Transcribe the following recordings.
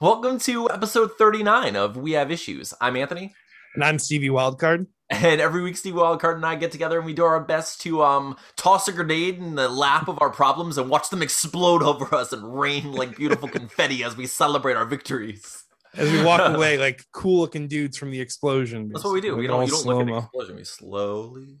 Welcome to episode 39 of We Have Issues. I'm Anthony. And I'm Stevie Wildcard. And every week, Steve Wildcard and I get together and we do our best to um, toss a grenade in the lap of our problems and watch them explode over us and rain like beautiful confetti as we celebrate our victories. As we walk away like cool looking dudes from the explosion. That's what we do. We don't, don't look at the explosion. We slowly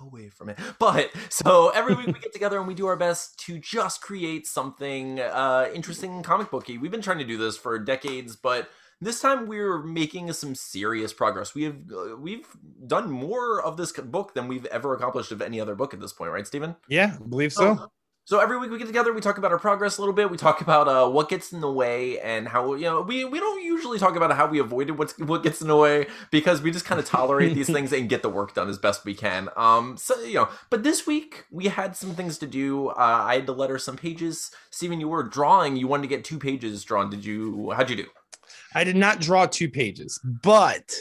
away from it. But so every week we get together and we do our best to just create something uh, interesting comic booky. We've been trying to do this for decades, but this time we're making some serious progress. We have uh, we've done more of this book than we've ever accomplished of any other book at this point, right, Stephen? Yeah, I believe so. so. So every week we get together, we talk about our progress a little bit. We talk about uh, what gets in the way and how you know we, we don't usually talk about how we avoided what's what gets in the way because we just kind of tolerate these things and get the work done as best we can. Um, so you know, but this week we had some things to do. Uh, I had to letter some pages. Stephen, you were drawing. You wanted to get two pages drawn. Did you? How'd you do? I did not draw two pages, but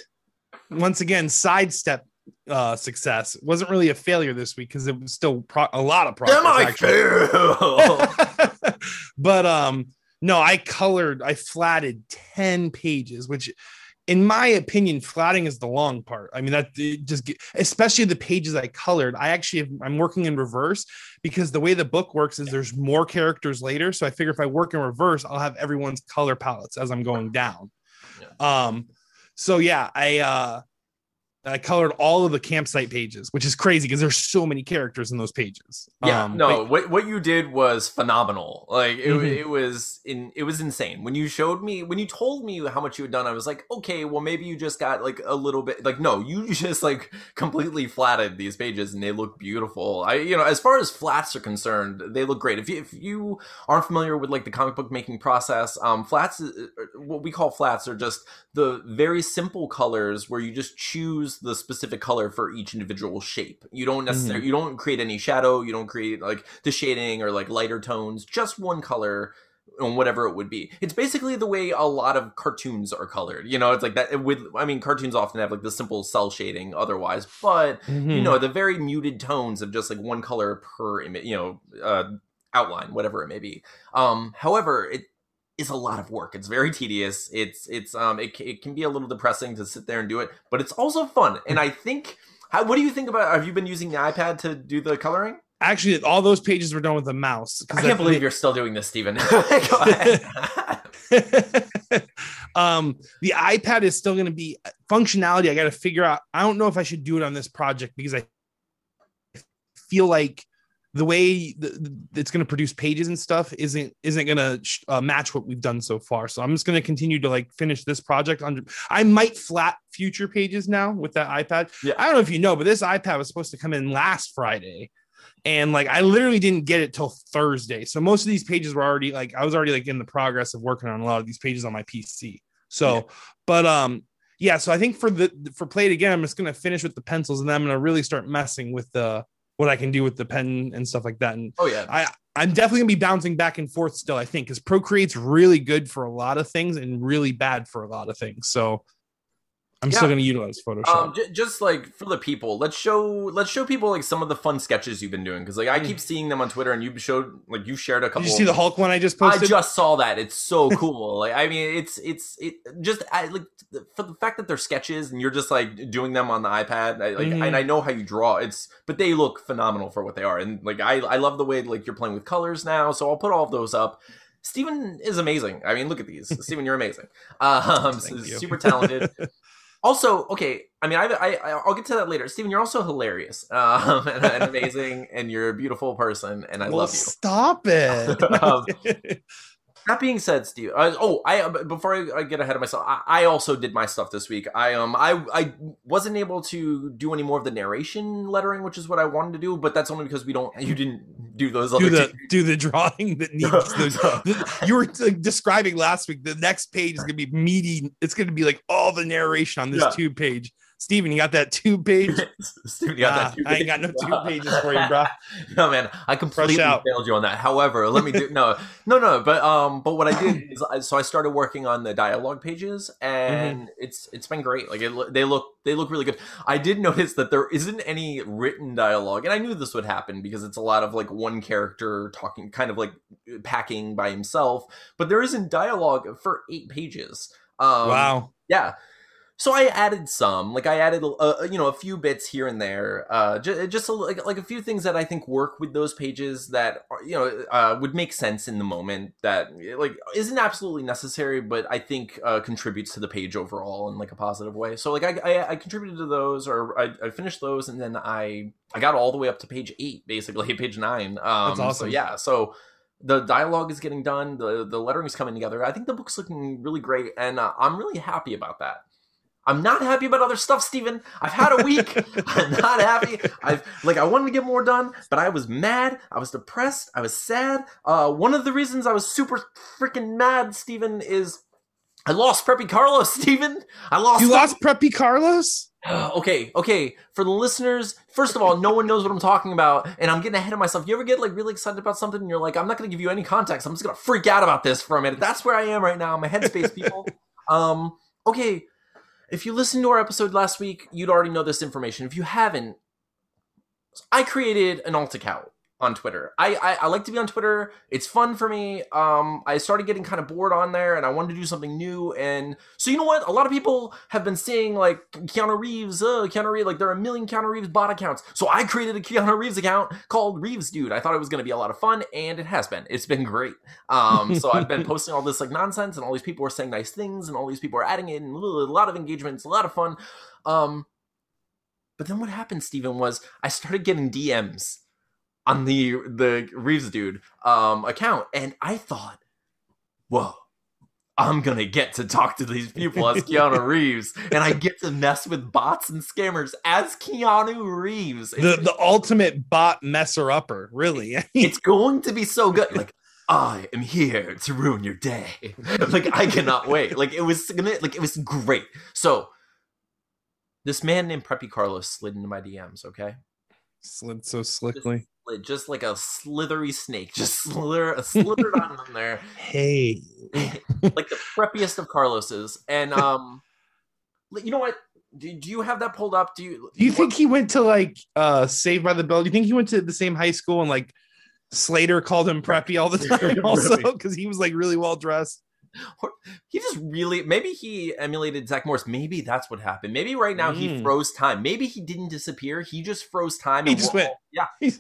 once again, sidestep uh, success it wasn't really a failure this week because it was still pro- a lot of progress. I fail? but um, no, I colored, I flatted ten pages, which, in my opinion, flatting is the long part. I mean, that just especially the pages I colored. I actually have, I'm working in reverse because the way the book works is there's more characters later. So I figure if I work in reverse, I'll have everyone's color palettes as I'm going down. Yeah. Um, so yeah, I uh I colored all of the campsite pages, which is crazy because there's so many characters in those pages. Yeah, um, no, but- what what you did was phenomenal. Like it, mm-hmm. it was in it was insane. When you showed me, when you told me how much you had done, I was like, okay, well maybe you just got like a little bit. Like no, you just like completely flatted these pages and they look beautiful. I you know as far as flats are concerned, they look great. If you if you aren't familiar with like the comic book making process, um, flats uh, what we call flats are just the very simple colors where you just choose choose the specific color for each individual shape. You don't necessarily mm-hmm. you don't create any shadow, you don't create like the shading or like lighter tones, just one color on whatever it would be. It's basically the way a lot of cartoons are colored. You know, it's like that with I mean cartoons often have like the simple cell shading otherwise, but mm-hmm. you know, the very muted tones of just like one color per image, you know, uh outline, whatever it may be. Um however, it is a lot of work. It's very tedious. It's it's um it, it can be a little depressing to sit there and do it, but it's also fun. And I think how, what do you think about have you been using the iPad to do the coloring? Actually, all those pages were done with a mouse. I can't believe you're still doing this, Stephen. um, the iPad is still going to be functionality. I got to figure out. I don't know if I should do it on this project because I feel like the way it's going to produce pages and stuff isn't isn't going to uh, match what we've done so far. So I'm just going to continue to like finish this project. Under I might flat future pages now with that iPad. Yeah. I don't know if you know, but this iPad was supposed to come in last Friday, and like I literally didn't get it till Thursday. So most of these pages were already like I was already like in the progress of working on a lot of these pages on my PC. So, yeah. but um, yeah. So I think for the for play it again, I'm just going to finish with the pencils, and then I'm going to really start messing with the what I can do with the pen and stuff like that. And oh yeah, I I'm definitely gonna be bouncing back and forth still. I think because Procreate's really good for a lot of things and really bad for a lot of things. So I'm yeah. still going to utilize Photoshop. Um, j- just like for the people, let's show let's show people like some of the fun sketches you've been doing because like I keep seeing them on Twitter and you showed like you shared a couple. Did you see the Hulk one I just posted? I just saw that. It's so cool. like I mean, it's it's it just I, like for the fact that they're sketches and you're just like doing them on the iPad. I, like mm-hmm. and I know how you draw. It's but they look phenomenal for what they are. And like I I love the way like you're playing with colors now. So I'll put all of those up. Stephen is amazing. I mean, look at these. Stephen, you're amazing. Um, super talented. Also, okay, I mean, I, I I'll get to that later. Stephen, you're also hilarious um, and, and, amazing, and you're a beautiful person, and I well, love you. Stop it. um, that being said, Steve. Uh, oh, I uh, before I, I, get ahead of myself, I, I, also did my stuff this week. I um I I wasn't able to do any more of the narration lettering, which is what I wanted to do, but that's only because we don't. You didn't do those. Do the two. do the drawing that needs those. the, you were like, describing last week. The next page is gonna be meaty. It's gonna be like all the narration on this yeah. two page Steven, you got that two page? Steven, you got that two I ain't got no two pages for you, bro. no man, I completely failed you on that. However, let me do no, no, no. But um, but what I did is, I, so I started working on the dialogue pages, and it's it's been great. Like it, they look they look really good. I did notice that there isn't any written dialogue, and I knew this would happen because it's a lot of like one character talking, kind of like packing by himself. But there isn't dialogue for eight pages. Um, wow. yeah. So I added some, like I added, uh, you know, a few bits here and there, uh, just, just a, like, like a few things that I think work with those pages that are, you know uh, would make sense in the moment. That like isn't absolutely necessary, but I think uh, contributes to the page overall in like a positive way. So like I, I, I contributed to those, or I, I finished those, and then I I got all the way up to page eight, basically page nine. Um, That's awesome. So yeah, so the dialogue is getting done the the lettering is coming together i think the book's looking really great and uh, i'm really happy about that i'm not happy about other stuff steven i've had a week i'm not happy i've like i wanted to get more done but i was mad i was depressed i was sad uh one of the reasons i was super freaking mad steven is i lost preppy carlos steven i lost You him. lost Preppy Carlos? okay, okay. For the listeners, first of all, no one knows what I'm talking about, and I'm getting ahead of myself. You ever get like really excited about something, and you're like, I'm not going to give you any context. I'm just going to freak out about this for a minute. That's where I am right now. My headspace, people. um, okay. If you listened to our episode last week, you'd already know this information. If you haven't, I created an alt account on Twitter. I, I I like to be on Twitter. It's fun for me. Um, I started getting kind of bored on there, and I wanted to do something new. And so you know what? A lot of people have been saying like Keanu Reeves, uh, Keanu Reeves. Like there are a million Keanu Reeves bot accounts. So I created a Keanu Reeves account called Reeves Dude. I thought it was going to be a lot of fun, and it has been. It's been great. Um, so I've been posting all this like nonsense, and all these people are saying nice things, and all these people are adding it, and a lot of engagements, a lot of fun. Um, but then what happened, Stephen, was I started getting DMs on the the Reeves dude um account, and I thought, whoa. I'm gonna get to talk to these people as Keanu Reeves, and I get to mess with bots and scammers as Keanu Reeves. The the ultimate bot messer upper, really. it's going to be so good. Like I am here to ruin your day. like I cannot wait. Like it was gonna like it was great. So this man named Preppy Carlos slid into my DMs, okay? Slid so slickly. Slid just like a slithery snake. Just slither slithered on in there. Hey. like the preppiest of Carloses. And um you know what? Do, do you have that pulled up? Do you Do you think he went to like uh Saved by the Bell? Do you think he went to the same high school and like Slater called him preppy all the time also because he was like really well dressed? he just really maybe he emulated Zach Morris. Maybe that's what happened. Maybe right now he Mm. froze time. Maybe he didn't disappear. He just froze time. He and just went- yeah. He's,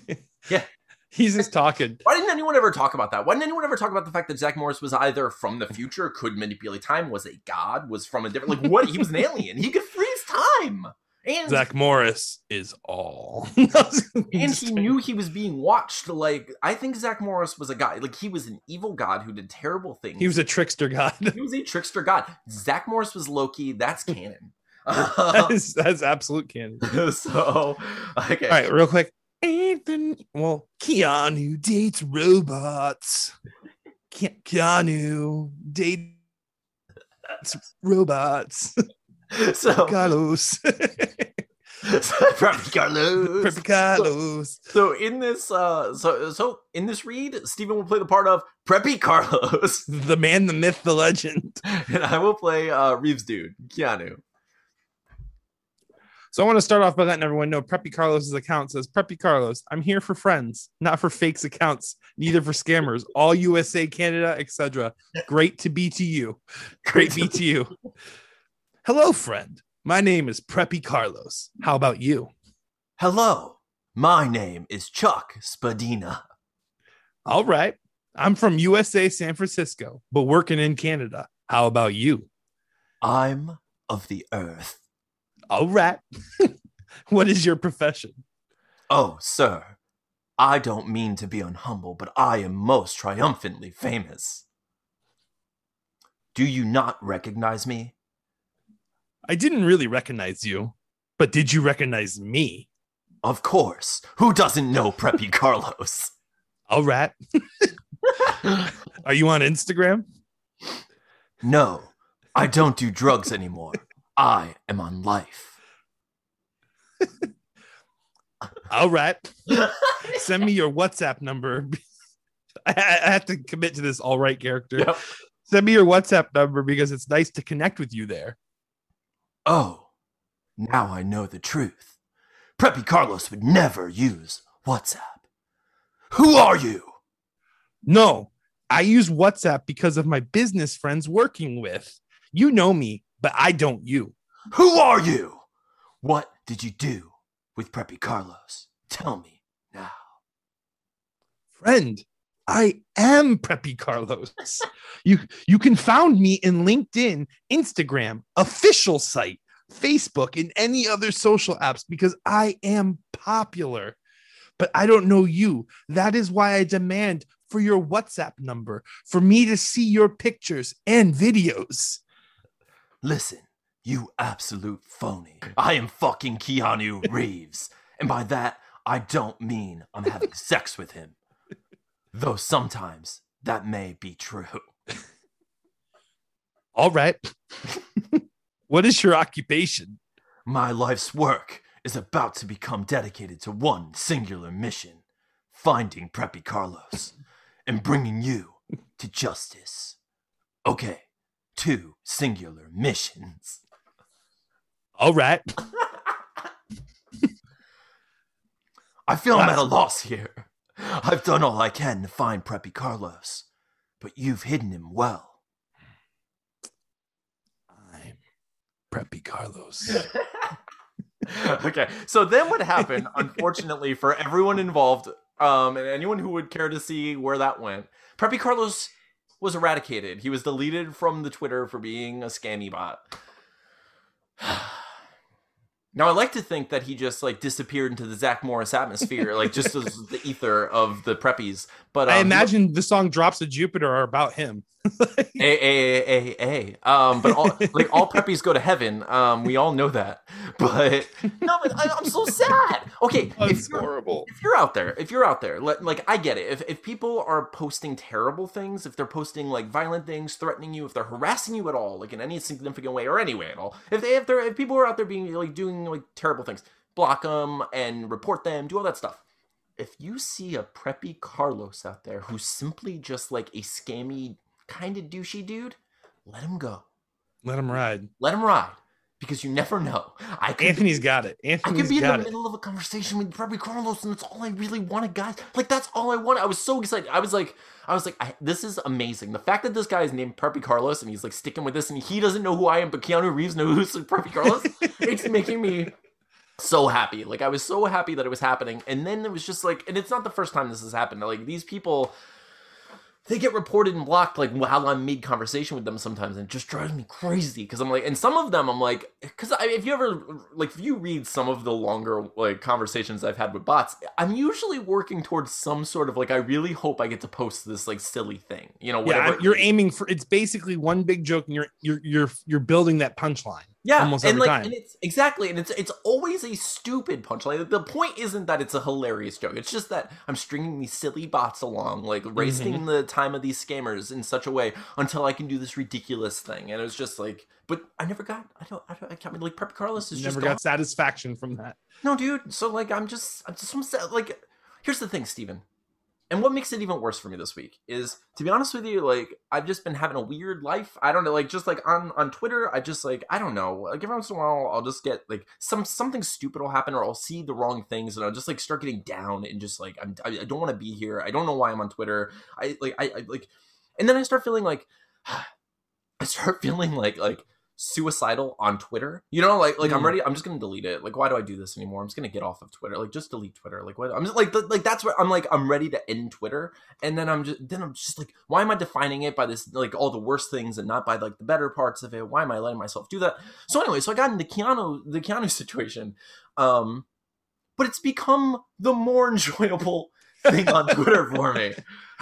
Yeah. He's just talking. Why didn't anyone ever talk about that? Why didn't anyone ever talk about the fact that Zach Morris was either from the future, could manipulate time, was a god, was from a different like what? He was an alien. He could freeze time, and Zach Morris is all. and he knew he was being watched. Like I think Zach Morris was a guy. Like he was an evil god who did terrible things. he was a trickster god. he was a trickster god. Zach Morris was Loki. That's canon. that is that's absolute canon. so okay. All right, real quick. Anthony, well, Keanu dates robots. Ke- Keanu dates robots. So, Carlos. Preppy Carlos. Preppy Carlos. So in this, uh, so so in this read, Stephen will play the part of Preppy Carlos, The man, the myth, the legend. and I will play uh, Reeves dude Keanu. So I want to start off by letting everyone know Preppy Carlos's account says Preppy Carlos, I'm here for friends, not for fakes accounts, neither for scammers. All USA, Canada, etc. Great to be to you. Great to be to you. Hello, friend. My name is Preppy Carlos. How about you? Hello, my name is Chuck Spadina. All right. I'm from USA, San Francisco, but working in Canada. How about you? I'm of the Earth. All right. what is your profession? Oh, sir, I don't mean to be unhumble, but I am most triumphantly famous. Do you not recognize me? I didn't really recognize you, but did you recognize me? Of course. Who doesn't know Preppy Carlos? All right. Are you on Instagram? No, I don't do drugs anymore. I am on life. All right. Send me your WhatsApp number. I, I have to commit to this all right character. Yep. Send me your WhatsApp number because it's nice to connect with you there. Oh, now I know the truth. Preppy Carlos would never use WhatsApp. Who are you? No, I use WhatsApp because of my business friends working with. You know me, but I don't you. Who are you? What did you do with Preppy Carlos? Tell me now. Friend, I am Preppy Carlos. you you can find me in LinkedIn, Instagram, official site, Facebook, and any other social apps because I am popular. But I don't know you. That is why I demand for your WhatsApp number for me to see your pictures and videos. Listen, you absolute phony. I am fucking Keanu Reeves. And by that, I don't mean I'm having sex with him. Though sometimes that may be true. All right. what is your occupation? My life's work is about to become dedicated to one singular mission finding Preppy Carlos and bringing you to justice. Okay, two singular missions. All right. I feel I'm at a loss here. I've done all I can to find Preppy Carlos, but you've hidden him well. I'm Preppy Carlos. okay, so then what happened, unfortunately, for everyone involved, um, and anyone who would care to see where that went, Preppy Carlos was eradicated. He was deleted from the Twitter for being a scammy bot. Now I like to think that he just like disappeared into the Zach Morris atmosphere, like just as the ether of the preppies. But um, I imagine the song "Drops of Jupiter" are about him. A a a a um, but all like all preppies go to heaven. Um, we all know that. But no, but I, I'm so sad. Okay, That's if you're, horrible. if you're out there, if you're out there, let, like I get it. If if people are posting terrible things, if they're posting like violent things, threatening you, if they're harassing you at all, like in any significant way or any way at all, if they if they're if people are out there being like doing like terrible things, block them and report them, do all that stuff. If you see a preppy Carlos out there who's simply just like a scammy kind of douchey dude, let him go. Let him ride. Let him ride because you never know. I could Anthony's got it. I Anthony's could be in the it. middle of a conversation with Preppy Carlos, and that's all I really wanted, guys. Like that's all I wanted. I was so excited. I was like, I was like, I, this is amazing. The fact that this guy is named Preppy Carlos and he's like sticking with this, and he doesn't know who I am, but Keanu Reeves knows who's Preppy Carlos. it's making me so happy. Like I was so happy that it was happening, and then it was just like, and it's not the first time this has happened. Like these people. They get reported and blocked like while I'm mid conversation with them sometimes, and it just drives me crazy because I'm like, and some of them I'm like, because if you ever like if you read some of the longer like conversations I've had with bots, I'm usually working towards some sort of like I really hope I get to post this like silly thing, you know, whatever. Yeah, you're aiming for. It's basically one big joke, and you're you're you're you're building that punchline. Yeah, almost and every like, time. and it's exactly, and it's it's always a stupid punchline. The point isn't that it's a hilarious joke. It's just that I'm stringing these silly bots along, like wasting Mm-hmm. the time of these scammers in such a way until I can do this ridiculous thing. And it was just like, but I never got. I don't. I don't. I can't. Like Prep Carlos is You just never gone. got satisfaction from that. No, dude. So like, I'm just, I'm just, like, here's the thing, Steven. And what makes it even worse for me this week is, to be honest with you, like I've just been having a weird life. I don't know, like just like on on Twitter, I just like I don't know. Like every once in a while, I'll just get like some something stupid will happen, or I'll see the wrong things, and I'll just like start getting down and just like I'm I, I don't want to be here. I don't know why I'm on Twitter. I like I, I like, and then I start feeling like I start feeling like like suicidal on Twitter. You know, like like I'm Mm. ready. I'm just gonna delete it. Like, why do I do this anymore? I'm just gonna get off of Twitter. Like, just delete Twitter. Like, what? I'm just like like that's what I'm like. I'm ready to end Twitter, and then I'm just then I'm just like, why am I defining it by this like all the worst things and not by like the better parts of it? Why am I letting myself do that? So anyway, so I got into Keanu the Keanu situation, um, but it's become the more enjoyable thing on Twitter for me.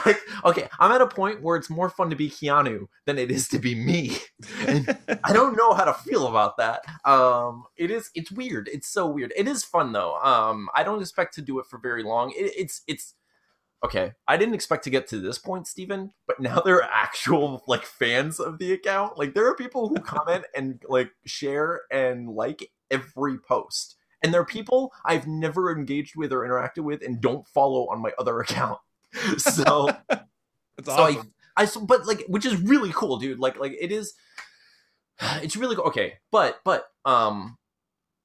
Like, okay, I'm at a point where it's more fun to be Keanu than it is to be me. And I don't know how to feel about that. Um, it is it's weird. It's so weird. It is fun though. Um, I don't expect to do it for very long. It, it's it's okay. I didn't expect to get to this point, Stephen, but now there are actual like fans of the account. Like there are people who comment and like share and like every post. And they're people I've never engaged with or interacted with and don't follow on my other account. So That's so awesome. I, I so- but like which is really cool, dude. Like like it is it's really cool. Okay, but but um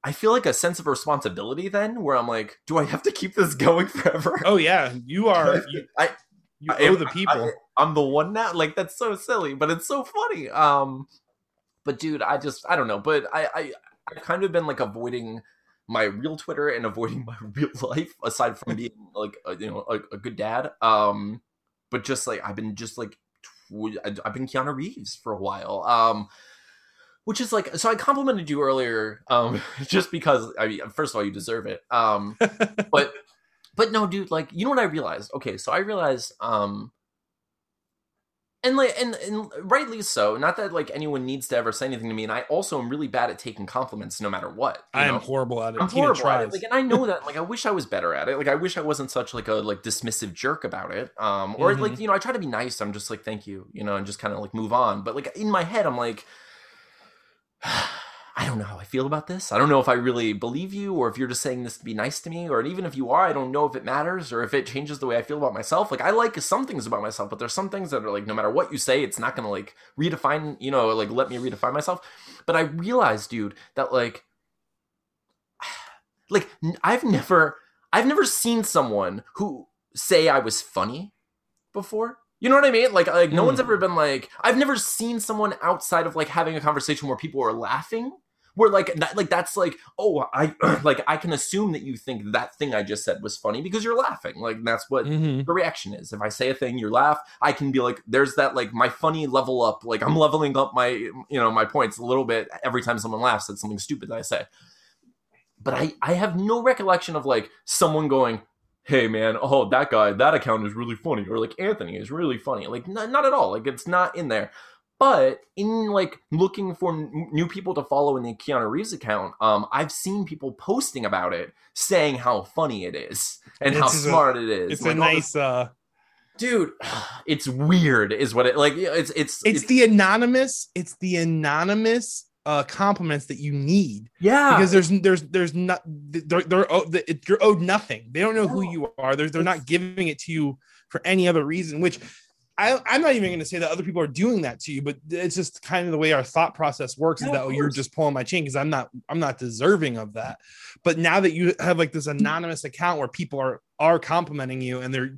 I feel like a sense of responsibility then where I'm like, do I have to keep this going forever? oh yeah, you are. You, I- you I- owe the I- people. I, am the one now. Like that's so silly, but it's so funny. Um, but dude, I just I don't know. But I I I've kind of been like avoiding my real Twitter and avoiding my real life aside from being like a, you know a, a good dad. Um, but just like I've been just like tw- I've been Keanu Reeves for a while. Um. Which is like so I complimented you earlier, um, just because I mean, first of all, you deserve it. Um, but but no dude like you know what i realized okay so i realized um and like and, and rightly so not that like anyone needs to ever say anything to me and i also am really bad at taking compliments no matter what I am horrible at it. I'm Tina horrible at it. Like, and I know that. Like, I wish I was better at it. Like, I wish I wasn't such like a like dismissive jerk about it. Um, or Mhm. like you know, I try to be nice. I'm just like, thank you, you know, and just kind of like move on. But like in my head, I'm like, I don't know how I feel about this. I don't know if I really believe you, or if you're just saying this to be nice to me, or even if you are, I don't know if it matters or if it changes the way I feel about myself. Like, I like some things about myself, but there's some things that are like, no matter what you say, it's not gonna like redefine, you know, like let me redefine myself. But I realized, dude, that like like I've never I've never seen someone who say I was funny before. You know what I mean? Like like no Mm. one's ever been like I've never seen someone outside of like having a conversation where people are laughing. Where like that like that's like oh I like I can assume that you think that thing I just said was funny because you're laughing. Like that's what Mhm. the reaction is. If I say a thing, you laugh. I can be like, there's that like my funny level up. Like I'm leveling up my you know my points a little bit every time someone laughs at something stupid that I say. But I I have no recollection of like someone going, hey man, oh that guy that account is really funny, or like Anthony is really funny. Like n- not at all. Like it's not in there. But in like looking for n- new people to follow in the Keanu Reeves account, um, I've seen people posting about it, saying how funny it is and how It's a- smart it is. It's Like, a nice. uh dude it's weird is what it like it's it's It's the anonymous. It's the anonymous uh compliments that you need yeah because there's there's there's not they're, they're you're owed nothing. They don't know who you are. They're they're not giving it to you for any other reason. Which I I'm not even going to say that other people are doing that to you, but it's just kind of the way our thought process works. Yeah, is that oh, you're just pulling my chain because I'm not I'm not deserving of that. But now that you have like this anonymous account where people are are complimenting you and they're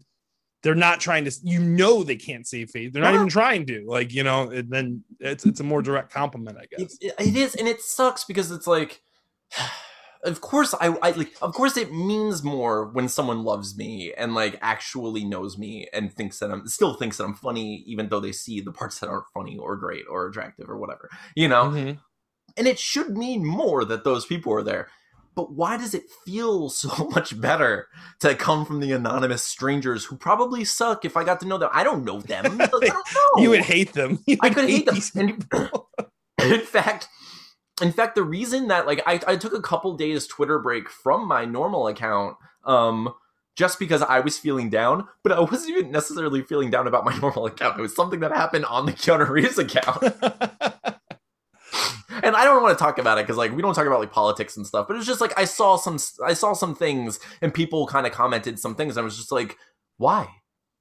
they're not trying to you know they can't save face they're not Yeah. even trying to like you know and then it's it's a more direct compliment i guess it, it is and it sucks because it's like of course I, I like of course it means more when someone loves me and like actually knows me and thinks that i'm still thinks that i'm funny even though they see the parts that aren't funny or great or attractive or whatever you know? Mhm. and it should mean more that those people are there. But why does it feel so much better to come from the anonymous strangers who probably suck if i got to know them? I don't know them. Like, i don't know. You would hate them. I could hate them. And- in fact in fact the reason that like I, I took a couple days twitter break from my normal account um just because i was feeling down but i wasn't even necessarily feeling down about my normal account it was something that happened on the Keanu Reeves account and I don't want to talk about it because like we don't talk about like politics and stuff, but it's just like I saw some I saw some things and people kind of commented some things. And I was just like, why?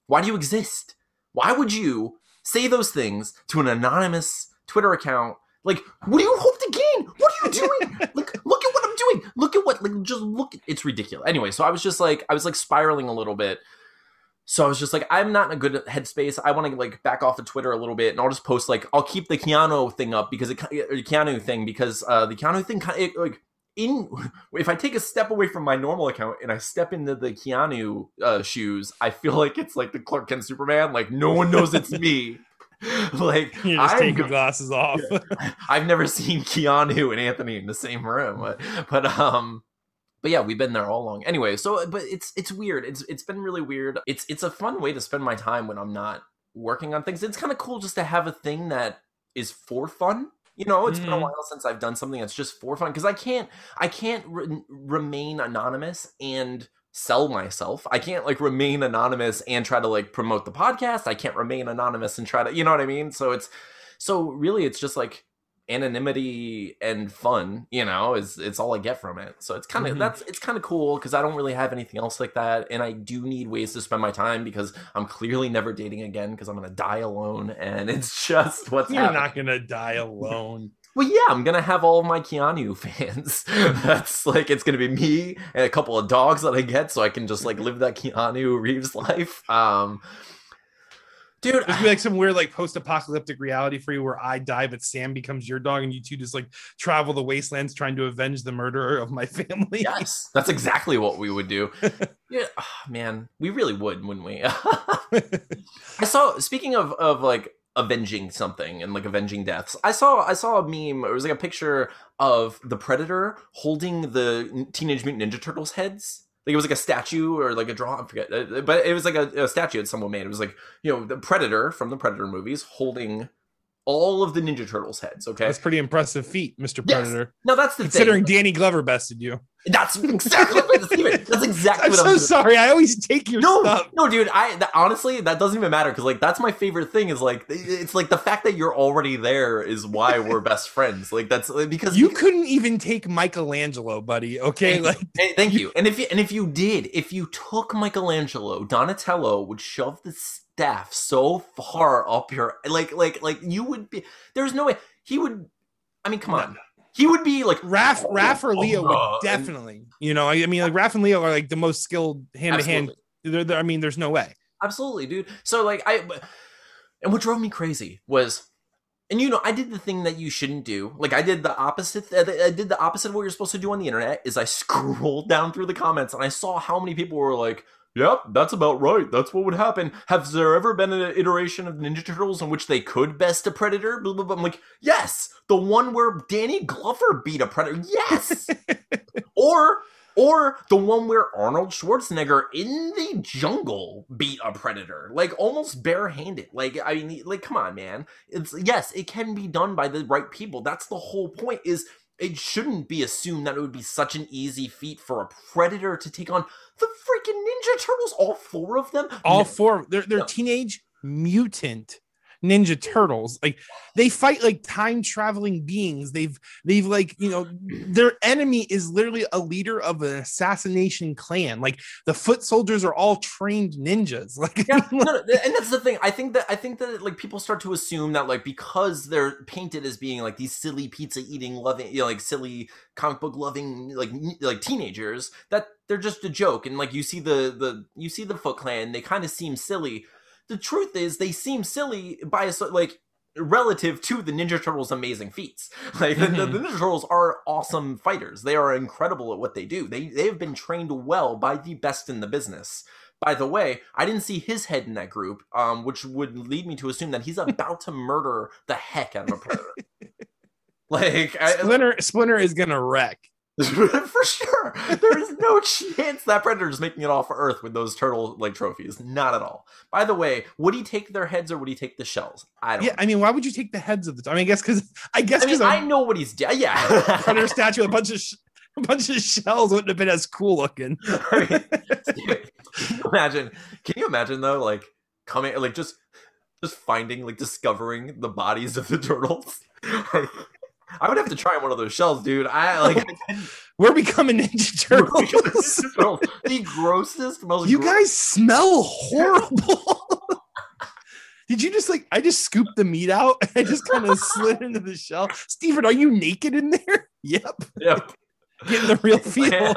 Why do you exist? Why would you say those things to an anonymous Twitter account? Like, what do you hope to gain? What are you doing? like, look at what I'm doing. Look at what like just look. It's ridiculous. Anyway, so I was just like I was like spiraling a little bit. So I was just like, I'm not in a good headspace. I want to like back off of Twitter a little bit, and I'll just post like I'll keep the Keanu thing up because it the Keanu thing because uh, the Keanu thing kind of like in if I take a step away from my normal account and I step into the Keanu uh, shoes, I feel like it's like the Clark Kent Superman. Like no one knows it's me. like you just I'm take your glasses off I've never seen Keanu and Anthony in the same room, but, but um, but yeah, we've been there all along. Anyway, so but it's it's weird. It's it's been really weird. It's it's a fun way to spend my time when I'm not working on things. It's kind of cool just to have a thing that is for fun. You know, it's been a Mhm. while since I've done something that's just for fun because I can't I can't re- remain anonymous and sell myself. I can't like remain anonymous and try to like promote the podcast. I can't remain anonymous and try to, you know what I mean? So it's so really it's just like anonymity and fun you know is it's all i get from it so it's kind of Mhm. that's it's kind of cool because i don't really have anything else like that and i do need ways to spend my time because i'm clearly never dating again because i'm gonna die alone and it's just what's You're happening. not gonna die alone. Well yeah i'm gonna have all of my keanu fans that's like it's gonna be me and a couple of dogs that i get so i can just like live that keanu reeves life um dude gonna be like some weird like post-apocalyptic reality for you where I die, but Sam becomes your dog, and you two just like travel the wastelands trying to avenge the murderer of my family. Yes, that's exactly what we would do. yeah, ah, man, we really would, wouldn't we? I saw. Speaking of of like avenging something and like avenging deaths, I saw I saw a meme. It was like a picture of the Predator holding the Teenage Mutant Ninja Turtles heads. Like it was like a statue or like a draw. I forget, Uh, but it was like a, a statue that someone made. It was like you know the Predator from the Predator movies holding all of the Ninja Turtles heads. Okay, That's pretty impressive feat, Mr. Yes. Predator. now that's the Considering thing. Danny Glover bested you. That's exactly what Steven, That's exactly I'm what so I'm sorry. I always take your no, stuff. no, dude. I that, honestly, that doesn't even matter because like that's my favorite thing. Is like it's like the fact that you're already there is why we're best friends. Like that's uh, because You couldn't even take Michelangelo, buddy. Okay, like Hey, thank you. And if you and if you did, if you took Michelangelo, Donatello would shove the staff so far up your like like like you would be. There's no way he would. I mean, come on. He would be like Raph, Raph or Leo would and- definitely. You know, I mean, like Raph and Leo are like the most skilled hand to hand. I mean, there's no way. absolutely dude so like i and what drove me crazy was and you know i did the thing that you shouldn't do like i did the opposite i did the opposite of what you're supposed to do on the internet is i scrolled down through the comments and i saw how many people were like yep that's about right that's what would happen has there ever been an iteration of ninja turtles in which they could best a predator blah, blah, blah. i'm like yes the one where danny glover beat a predator yes or or the one where Arnold Schwarzenegger in the jungle beat a predator, like almost barehanded. Like I mean, like come on, man. It's yes, it can be done by the right people. That's the whole point. Is it shouldn't be assumed that it would be such an easy feat for a predator to take on the freaking Ninja Turtles, all four of them. All four, they're they're No. teenage mutant ninja turtles. Like they fight like time traveling beings. They've they've like you know their enemy is literally a leader of an assassination clan. Like the foot soldiers are all trained ninjas. Like yeah, no, no, and that's the thing. I think that I think that like people start to assume that like because they're painted as being like these silly pizza eating loving, you know, like silly comic book loving like like teenagers that they're just a joke. And like you see the the you see the Foot Clan, they kind of seem silly. The truth is, they seem silly by a like relative to the Ninja Turtles' amazing feats. Like the, the, the Ninja Turtles are awesome fighters. They are incredible at what they do. They they have been trained well by the best in the business. By the way, I didn't see his head in that group, um, which would lead me to assume that he's about to murder the heck out of a predator. like I, Splinter Splinter is gonna wreck. for sure, there is no chance that predator is making it off Earth with those turtle like trophies. Not at all. By the way, would he take their heads or would he take the shells? I don't. Yeah, I mean, why would you take the heads of the? I mean, I guess because I guess I mean, because I know what he's doing. Yeah, Predator statue, a bunch of sh- a bunch of shells wouldn't have been as cool looking. I mean, can imagine? Can you imagine though, like coming, like just, just finding, like discovering the bodies of the turtles? I would have to try one of those shells, dude. I like We're becoming Ninja Turtles. the grossest, most. you guys smell horrible. Did you just like? I just scooped the meat out. and I just kind of slid into the shell. Steven, are you naked in there? Yep. Yep. Getting the real feel.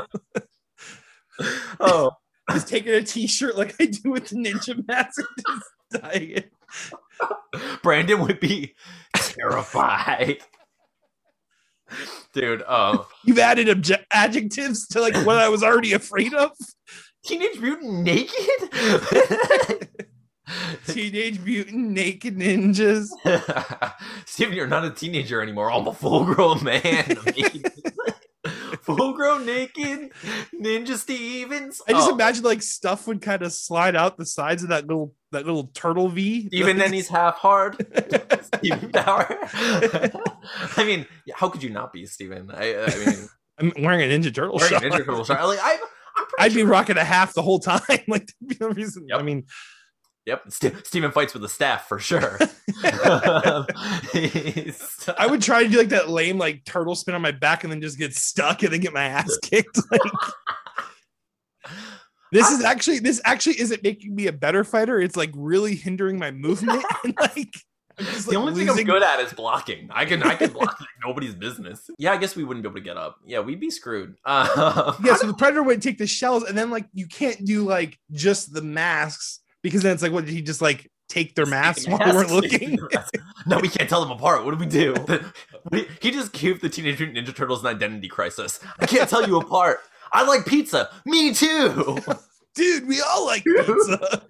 Oh, Just taking a t-shirt like I do with the ninja mask and just dyeing it. Brandon would be terrified. Dude, um, You've added obje- adjectives to like what I was already afraid of. Teenage Mutant naked? Teenage Mutant Naked Ninjas. Steven, you're not a teenager anymore. I'm a full grown man. Full grown naked Ninja Stevens. I just Oh, imagine like stuff would kind of slide out the sides of that little that little turtle V. even then he's half hard. Steven Power. I mean, how could you not be Steven? I, I mean, I'm wearing a Ninja Turtle wearing shirt. Ninja Turtle shirt. Like, I'm, I'm I'd be rocking a half the whole time. like, no reason. Yep. I mean, Yep, St- Steven fights with the staff for sure. I would try to do like that lame like turtle spin on my back and then just get stuck and then get my ass kicked. Like this is actually this actually isn't making me a better fighter. It's like really hindering my movement and like just, the like, only thing I'm good at is blocking. I can I can block like nobody's business. Yeah, I guess we wouldn't be able to get up. Yeah, we'd be screwed. Uh, Yeah, so the predator would take the shells and then like you can't do like just the masks because then it's like what did he just like take their masks while we weren't looking? no, we can't tell them apart. What do we do? He just gave the Teenage Mutant Ninja Turtles an identity crisis. I can't tell you apart. I like pizza. Me too. Dude, we all like pizza.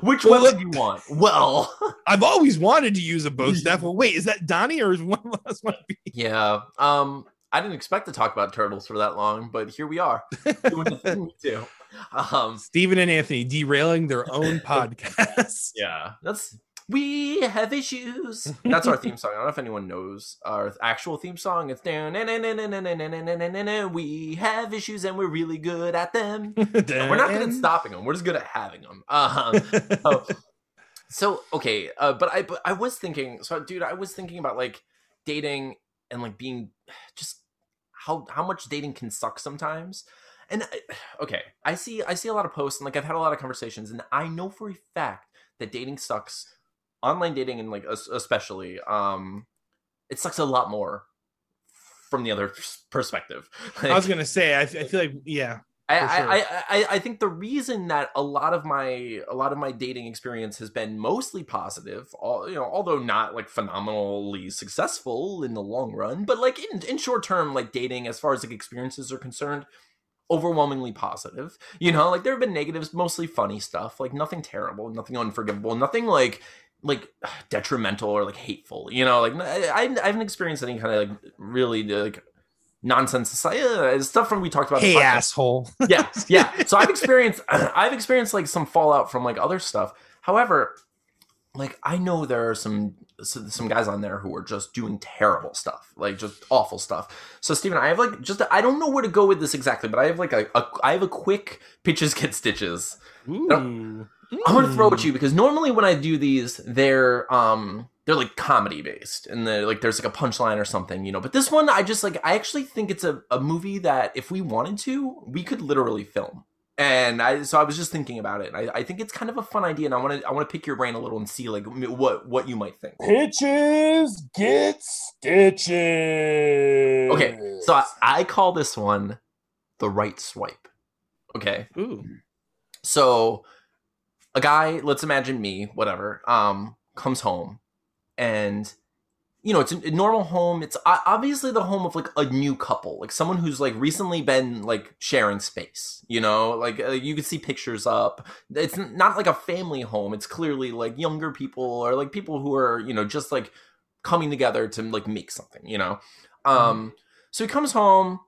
Which Well, one do you want? Well, I've always wanted to use a bow staff. Well, wait, is that Donnie or is one of us want to yeah. Um, I didn't expect to talk about turtles for that long, but here we are doing the thing we do. Um, Stephen and Anthony derailing their own podcast. Yeah, that's we have issues. That's our theme song. I don't know if anyone knows our actual theme song. It's down. We have issues and we're really good at them. We're not good at stopping them. We're just good at having them. Um, oh, so okay, uh, but I but I was thinking. So, dude, I was thinking about like dating and like being just how how much dating can suck sometimes. And I- okay, I see I see a lot of posts and like I've had a lot of conversations, and I know for a fact that dating sucks. Online dating and like especially, um, it sucks a lot more from the other perspective. I was gonna say, I, I feel like, yeah, I, sure. I, I, I, I think the reason that a lot of my a lot of my dating experience has been mostly positive, all, you know, although not like phenomenally successful in the long run, but like in, in short term, like dating as far as like experiences are concerned, overwhelmingly positive. You know, like there have been negatives, mostly funny stuff, like nothing terrible, nothing unforgivable, nothing like like detrimental or like hateful. You know, like I, I haven't experienced any kind of like really like nonsense uh, stuff from we talked about. hey asshole. yeah yeah so i've experienced i've experienced like some fallout from like other stuff however like i know there are some some guys on there who are just doing terrible stuff like just awful stuff so steven i have like just i don't know where to go with this exactly but i have like a, a i have a quick pitches get stitches Ooh. I'm gonna throw it at you because normally when I do these, they're um they're like comedy based and they're like there's like a punchline or something, you know. But this one, I just like I actually think it's a, a movie that if we wanted to, we could literally film. And I so I was just thinking about it. I, I think it's kind of a fun idea, and I want to I want to pick your brain a little and see like what what you might think. Pitches get stitches. Okay, so I, I call this one the right swipe. Okay, Ooh. so a guy let's imagine me whatever um comes home and you know it's a, a normal home. It's obviously the home of like a new couple like someone who's like recently been like sharing space you know? Like uh, you can see pictures up. It's not like a family home. It's clearly like younger people or like people who are you know just like coming together to like make something you know? Um so he comes home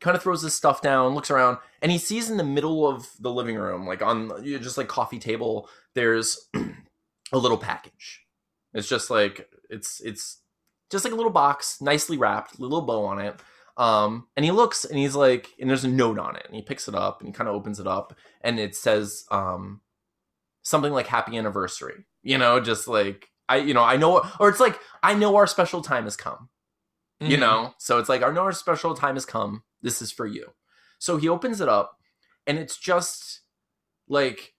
kind of throws his stuff down, looks around, and he sees in the middle of the living room, like on you know, just like coffee table, there's a little package. It's just like it's it's just like a little box, nicely wrapped, little bow on it. Um, and he looks and he's like, and there's a note on it, and he picks it up and he kind of opens it up, and it says um something like "Happy Anniversary," you know, just like I, you know, I know, or it's like I know our special time has come you Mhm. know so it's like our our special time has come this is for you so he opens it up and it's just like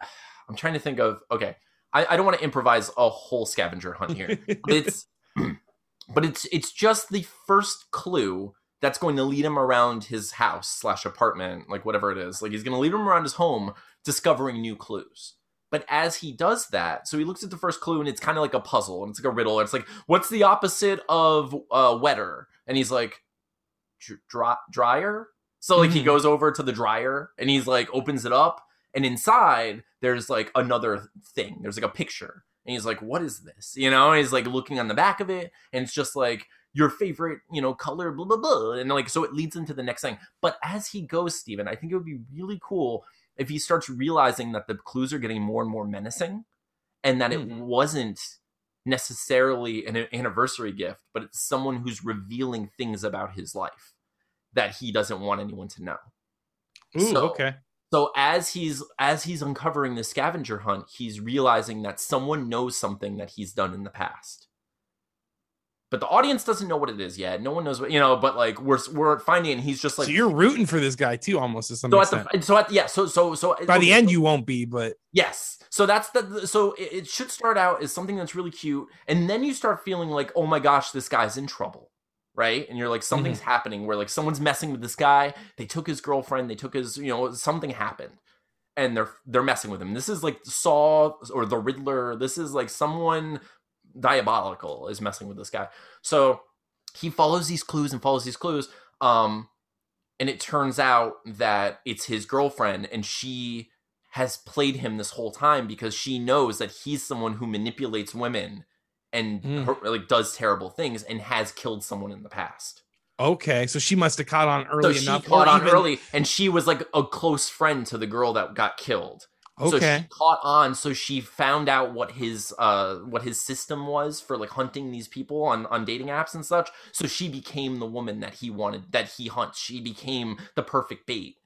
i'm trying to think of okay i, I don't want to improvise a whole scavenger hunt here it's but it's it's just the first clue that's going to lead him around his house slash apartment like whatever it is. Like he's going to lead him around his home discovering new clues. But as he does that so he looks at the first clue and it's kind of like a puzzle and it's like a riddle and it's like what's the opposite of uh wetter? And he's like dry, dryer? So like he Mhm. goes over to the dryer and he's like opens it up and inside there's like another thing. There's like a picture and he's like what is this you know and he's like looking on the back of it and it's just like your favorite you know color blah blah blah and like so it leads into the next thing but as he goes steven i think it would be really cool if he starts realizing that the clues are getting more and more menacing and that it Hmm. wasn't necessarily an anniversary gift but it's someone who's revealing things about his life that he doesn't want anyone to know Ooh, So- okay. So as he's as he's uncovering the scavenger hunt, he's realizing that someone knows something that he's done in the past. But the audience doesn't know what it is yet. No one knows what you know. But like we're we're finding, and he's just like so you're rooting for this guy too, almost to some so at the so at yeah so so so uh, By the end, so- you won't be, but Yes. So that's the so it, it should start out as something that's really cute, and then you start feeling like, oh my gosh, this guy's in trouble, right? And you're like, something's happening where like someone's messing with this guy. They took his girlfriend. They took his, you know, something happened, and they're they're messing with him. This is like Saw or the Riddler. This is like someone diabolical is messing with this guy. So he follows these clues and follows these clues. Um, and it turns out that it's his girlfriend, and she has played him this whole time because she knows that he's someone who manipulates women and Mm. her- like does terrible things and has killed someone in the past. okay. So she must have caught on early so she enough. caught on even- early, and she was like a close friend to the girl that got killed. So Okay. she caught on, so she found out what his uh what his system was for like hunting these people on on dating apps and such. So she became the woman that he wanted that he hunts. She became the perfect bait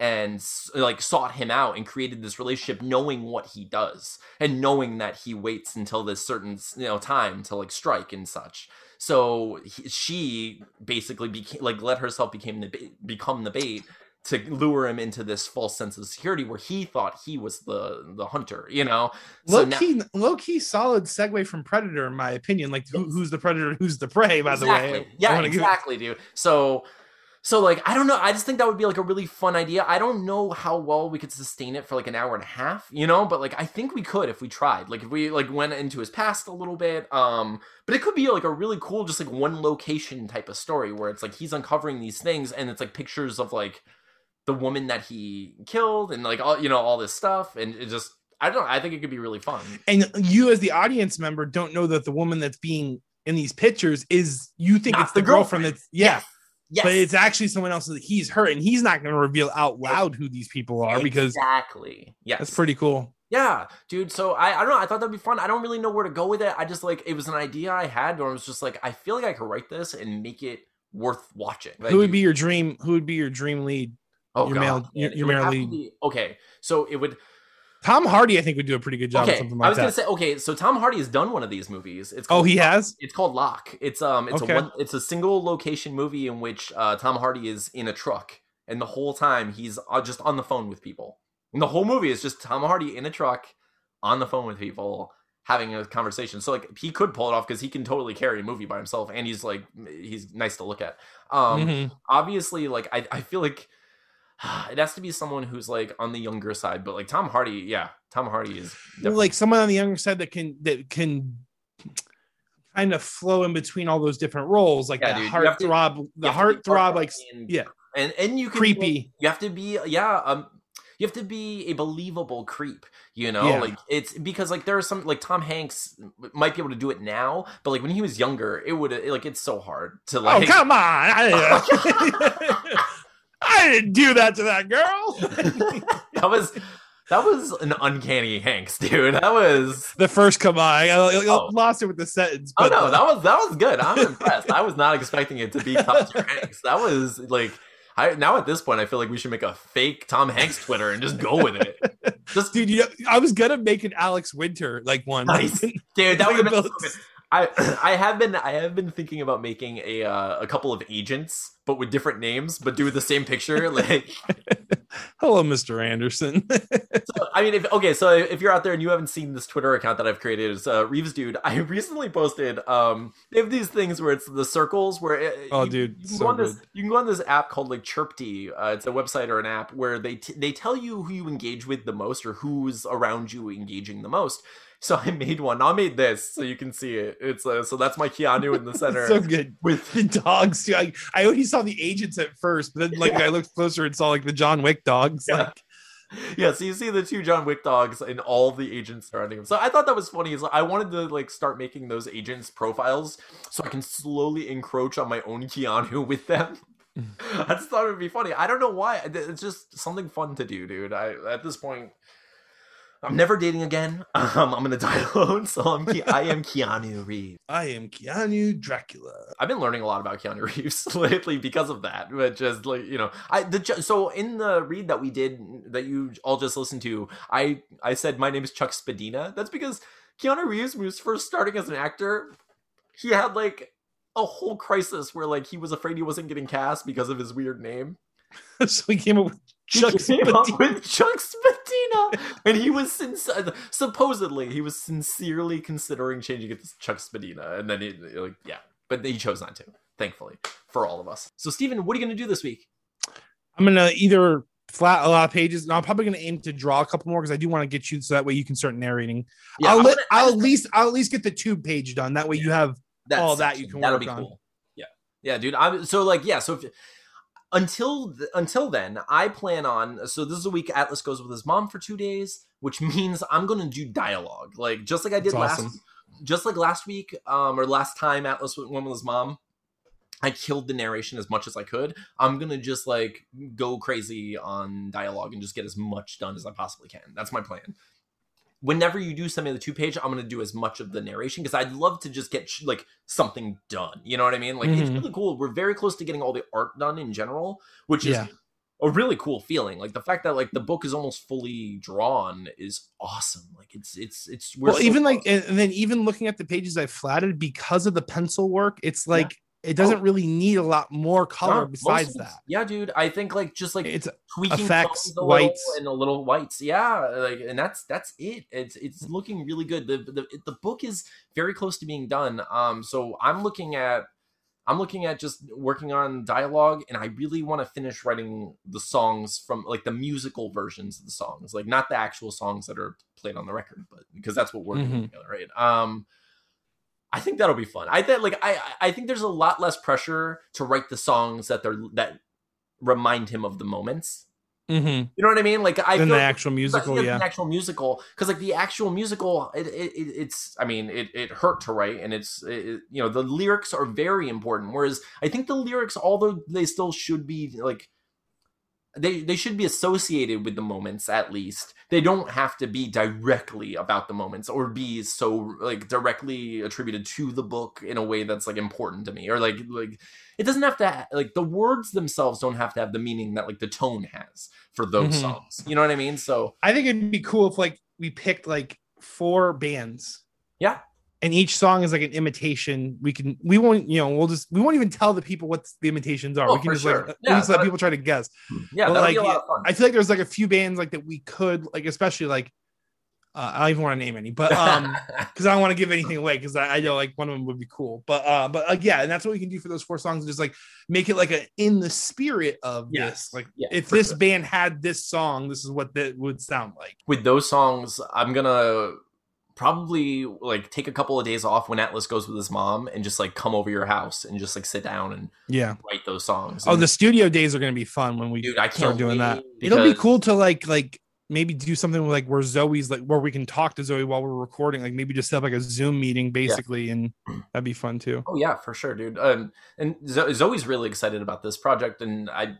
and like sought him out and created this relationship knowing what he does and knowing that he waits until this certain you know time to like strike and such so he, she basically became like let herself became the become the bait to lure him into this false sense of security where he thought he was the the hunter you know so low now- key, low key, solid segue from Predator, in my opinion. Like, who, who's the predator? Who's the prey? By the way, yeah wanna give- exactly dude so so like i don't know i just think that would be like a really fun idea. I don't know how well we could sustain it for like an hour and a half you know? But like i think we could if we tried. Like if we like went into his past a little bit um but it could be like a really cool just like one location type of story where it's like he's uncovering these things and it's like pictures of like the woman that he killed and like all you know all this stuff. And it just i don't know i think it could be really fun. And you, as the audience member, don't know that the woman that's being in these pictures is you think Not it's the, the girlfriend, girlfriend. that's yeah, yes but it's actually someone else that he's hurt, and he's not going to reveal out loud who these people are because exactly Yeah, that's pretty cool. Yeah, dude. So I, I don't know. I thought that'd be fun. I don't really know where to go with it. I just like it was an idea I had where I was just like, I feel like I could write this and make it worth watching. Like, who would be your dream? Who would be your dream lead? oh, your God, male- man, your- your male lead? be- okay, so it would. Tom Hardy, I think, would do a pretty good job. Okay, something I was gonna say okay. So Tom Hardy has done one of these movies. It's oh, called he has. It's called Locke. It's um it's Okay. a one it's a single location movie in which uh, Tom Hardy is in a truck and the whole time he's uh, just on the phone with people. And the whole movie is just Tom Hardy in a truck on the phone with people having a conversation. So like he could pull it off because he can totally carry a movie by himself and he's like he's nice to look at. Um Mhm. obviously like I I feel like it has to be someone who's like on the younger side, but like Tom Hardy, yeah, Tom Hardy is definitely- like someone on the younger side that can that can kind of flow in between all those different roles, like Yeah, the heart throb, the heart throb, like and- yeah, and and you can creepy. you have to be yeah um you have to be a believable creep you know Yeah. like it's because like there are some like tom hanks might be able to do it now but like when he was younger it would like it's so hard to like Oh like come on! I, didn't do that to that girl. that was that was an uncanny hanks dude that was the first come on, I, I- Oh. lost it with the sentence. oh no uh, that was that was good i'm impressed i was not expecting it to be tom hanks that was like I, now at this point, I feel like we should make a fake Tom Hanks Twitter and just go with it. Just dude, you know, I was gonna make an Alex Winter like one. Nice. Dude, that would have been so I I have been I have been thinking about making a uh, a couple of agents, but with different names, but do the same picture. Like, Hello, Mr. Anderson. so, I mean, if okay, so if you're out there and you haven't seen this Twitter account that I've created, it's uh, Reeves Dude. I recently posted. Um, they have these things where it's the circles where. It, Oh, you, dude, you can so go on this. You can go on this app called like Chirpty. Uh, it's a website or an app where they t- they tell you who you engage with the most or who's around you engaging the most. So I made one. I made this so you can see it. It's uh, so that's my Keanu in the center so good. with The dogs too. I, I only saw the agents at first, but then like I looked closer and saw like the John Wick dogs. Yeah. Like yeah. So you see the two John Wick dogs and all the agents surrounding him. So I thought that was funny. Is like, I wanted to like start making those agents profiles so I can slowly encroach on my own Keanu with them. I just thought it would be funny. I don't know why. It's just something fun to do, dude. I at this point. I'm never dating again. Um, I'm gonna die alone. So I'm Ke- I am Keanu Reeves. I am Keanu Dracula. I've been learning a lot about Keanu Reeves lately because of that. But just like you know, I the so in the read that we did that you all just listened to, I I said my name is Chuck Spadina. That's because Keanu Reeves, when he was first starting as an actor, he had like a whole crisis where like he was afraid he wasn't getting cast because of his weird name. so he came up with Chuck he Spadina. with Chuck Spadina, and he was sinc- uh, supposedly he was sincerely considering changing it to Chuck Spadina, and then he like yeah, but he chose not to. Thankfully for all of us. So Steven, what are you gonna do this week? I'm gonna either flat a lot of pages. And I'm probably gonna aim to draw a couple more because I do want to get you so that way you can start narrating. I'll I'm let, gonna- I I'll at least I'll at least get the tube page done. That way you have all that you can That'll work be on. cool. Yeah, yeah, dude. I'm so like yeah. So if, until th- until then, I plan on. So this is a week Atlas goes with his mom for two days, which means I'm gonna do dialogue, like just like I did That's last, awesome. just like last week, um, or last time Atlas went with his mom. I killed the narration as much as I could. I'm gonna just like go crazy on dialogue and just get as much done as I possibly can. That's my plan. Whenever you do something the two page, I'm gonna do as much of the narration because I'd love to just get like something done. You know what I mean? Like it's Mhm. really cool. We're very close to getting all the art done in general, which is Yeah. a really cool feeling. Like the fact that like the book is almost fully drawn is awesome. Like it's it's it's we're well, so even like close. and and then even looking at the pages I flatted because of the pencil work, it's like it doesn't Oh. really need a lot more color No, besides that. Yeah, dude. I think like just like It's tweaking effects, whites. and a little whites. Yeah, like and that's that's it. It's it's looking really good. The the the book is very close to being done. Um, so I'm looking at I'm looking at just working on dialogue, and I really want to finish writing the songs from like the musical versions of the songs, like not the actual songs that are played on the record, but because that's what we're doing Mhm. together, right? Um. I think that'll be fun. I think like I I think there's a lot less pressure to write the songs that they're that remind him of the moments. mm-hmm. You know what I mean? Like I than the like- actual musical. yeah, the actual musical because like the actual musical, it, it, it it's I mean it it hurt to write and it's it, it- you know the lyrics are very important. Whereas I think the lyrics, although they still should be like they they should be associated with the moments at least. They don't have to be directly about the moments or be so like directly attributed to the book in a way that's like important to me or like like it doesn't have to ha- like the words themselves don't have to have the meaning that like the tone has for those Mhm. songs. You know what I mean? So I think it'd be cool if like we picked like four bands. Yeah. And each song is like an imitation. We can we won't, you know, we'll just we won't even tell the people what the imitations are. Oh, we can just sure. like Yeah, just let people try to guess. yeah, But, like, be a lot of fun. I feel like there's like a few bands like that we could like, especially like uh, I don't even want to name any, but um because I don't want to give anything away because I, I know like one of them would be cool. But uh, but like yeah, and that's what we can do for those four songs. Just like make it like a in the spirit of Yes. this. Like Yeah, if this sure. band had this song, this is what that would sound like. with those songs, I'm gonna probably like take a couple of days off when Atlas goes with his mom and just like come over your house and just like sit down and Yeah. write those songs. Oh, And, the studio days are gonna be fun when we dude, I can't start doing that. It'll be cool to like like maybe do something like where Zoe's like where we can talk to Zoe while we're recording. Like maybe just set up like a Zoom meeting basically, and that'd be fun too. Oh yeah, for sure, dude. Um, and Zoe's really excited about this project, and I,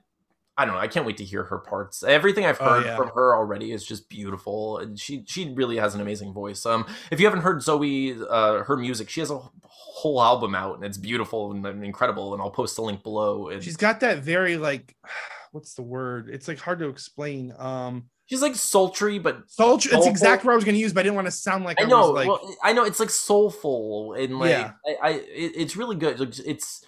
I don't know. I can't wait to hear her parts. Everything I've Oh, heard yeah. from her already is just beautiful, and she she really has an amazing voice. Um, if you haven't heard Zoe, uh, her music, she has a whole album out, and it's beautiful and, and incredible. And I'll post a link below. And She's got that very like what's the word? It's like hard to explain. Um she's like sultry, but sultry. It's exactly what I was gonna use, but I didn't want to sound like I, I know. was like well, I know it's like soulful and like Yeah. I, I it, it's really good. It's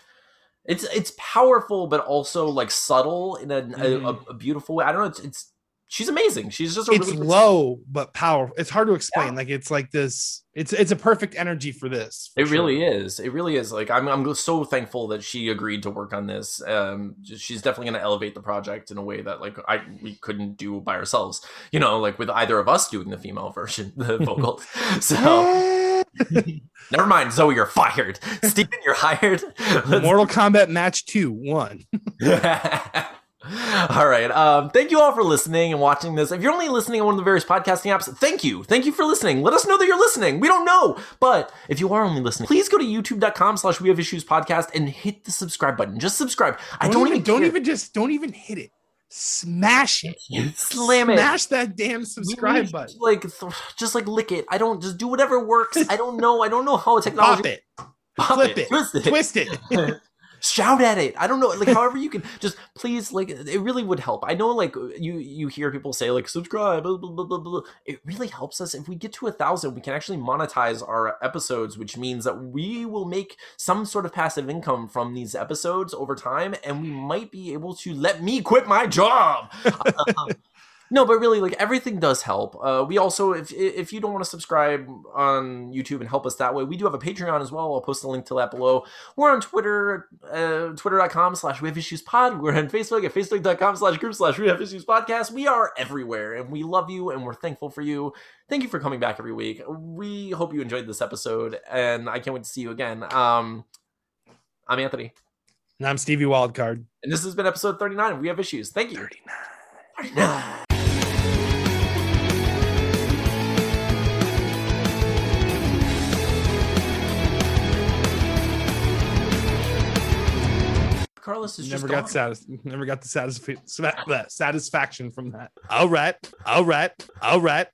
it's it's powerful, but also like subtle in a, a, Mhm. a beautiful way. I don't know. It's it's she's amazing. She's just a it's really low but powerful. It's hard to explain. Yeah. Like it's like this. It's it's a perfect energy for this. for It really is. It really is. Like I'm I'm so thankful that she agreed to work on this. Um, she's definitely going to elevate the project in a way that like I we couldn't do by ourselves. You know, like with either of us doing the female version, the vocals. so never mind, Zoe, you're fired. Steven, you're hired. Let's Mortal Kombat match two one. all right. Um, thank you all for listening and watching this. If you're only listening on one of the various podcasting apps, thank you. Thank you for listening. Let us know that you're listening. We don't know. But if you are only listening, please go to youtube.com slash we have issues podcast and hit the subscribe button. Just subscribe. I Don't, don't, even, even don't care. even just don't even hit it. Smash it. Slam it. Smash that damn subscribe button. Like, th- just like lick it. I don't just do whatever works. I don't know. I don't know how technology. Pop it. Pop flip it, twist it, Twist it. shout at it. I don't know. Like, however you can, just please. Like, it really would help. I know, like you you hear people say like subscribe. Blah, blah, blah, blah. It really helps us if we get to a thousand. We can actually monetize our episodes, which means that we will make some sort of passive income from these episodes over time, and we might be able to let me quit my job. Um, no, but really, like everything does help. Uh, we also, if if you don't want to subscribe on YouTube and help us that way, we do have a Patreon as well. I'll post a link to that below. We're on Twitter, uh, twitter.com slash we have issues pod. We're on Facebook at facebook.com slash group slash we have issues podcast. We are everywhere and we love you and we're thankful for you. Thank you for coming back every week. We hope you enjoyed this episode and I can't wait to see you again. Um, I'm Anthony And I'm Stevie Wildcard. and this has been episode 39 of We Have Issues. Thank you. 39. 39. Carlos is Never got satis- never got the sva- satisfaction from that. All right. All right. All right.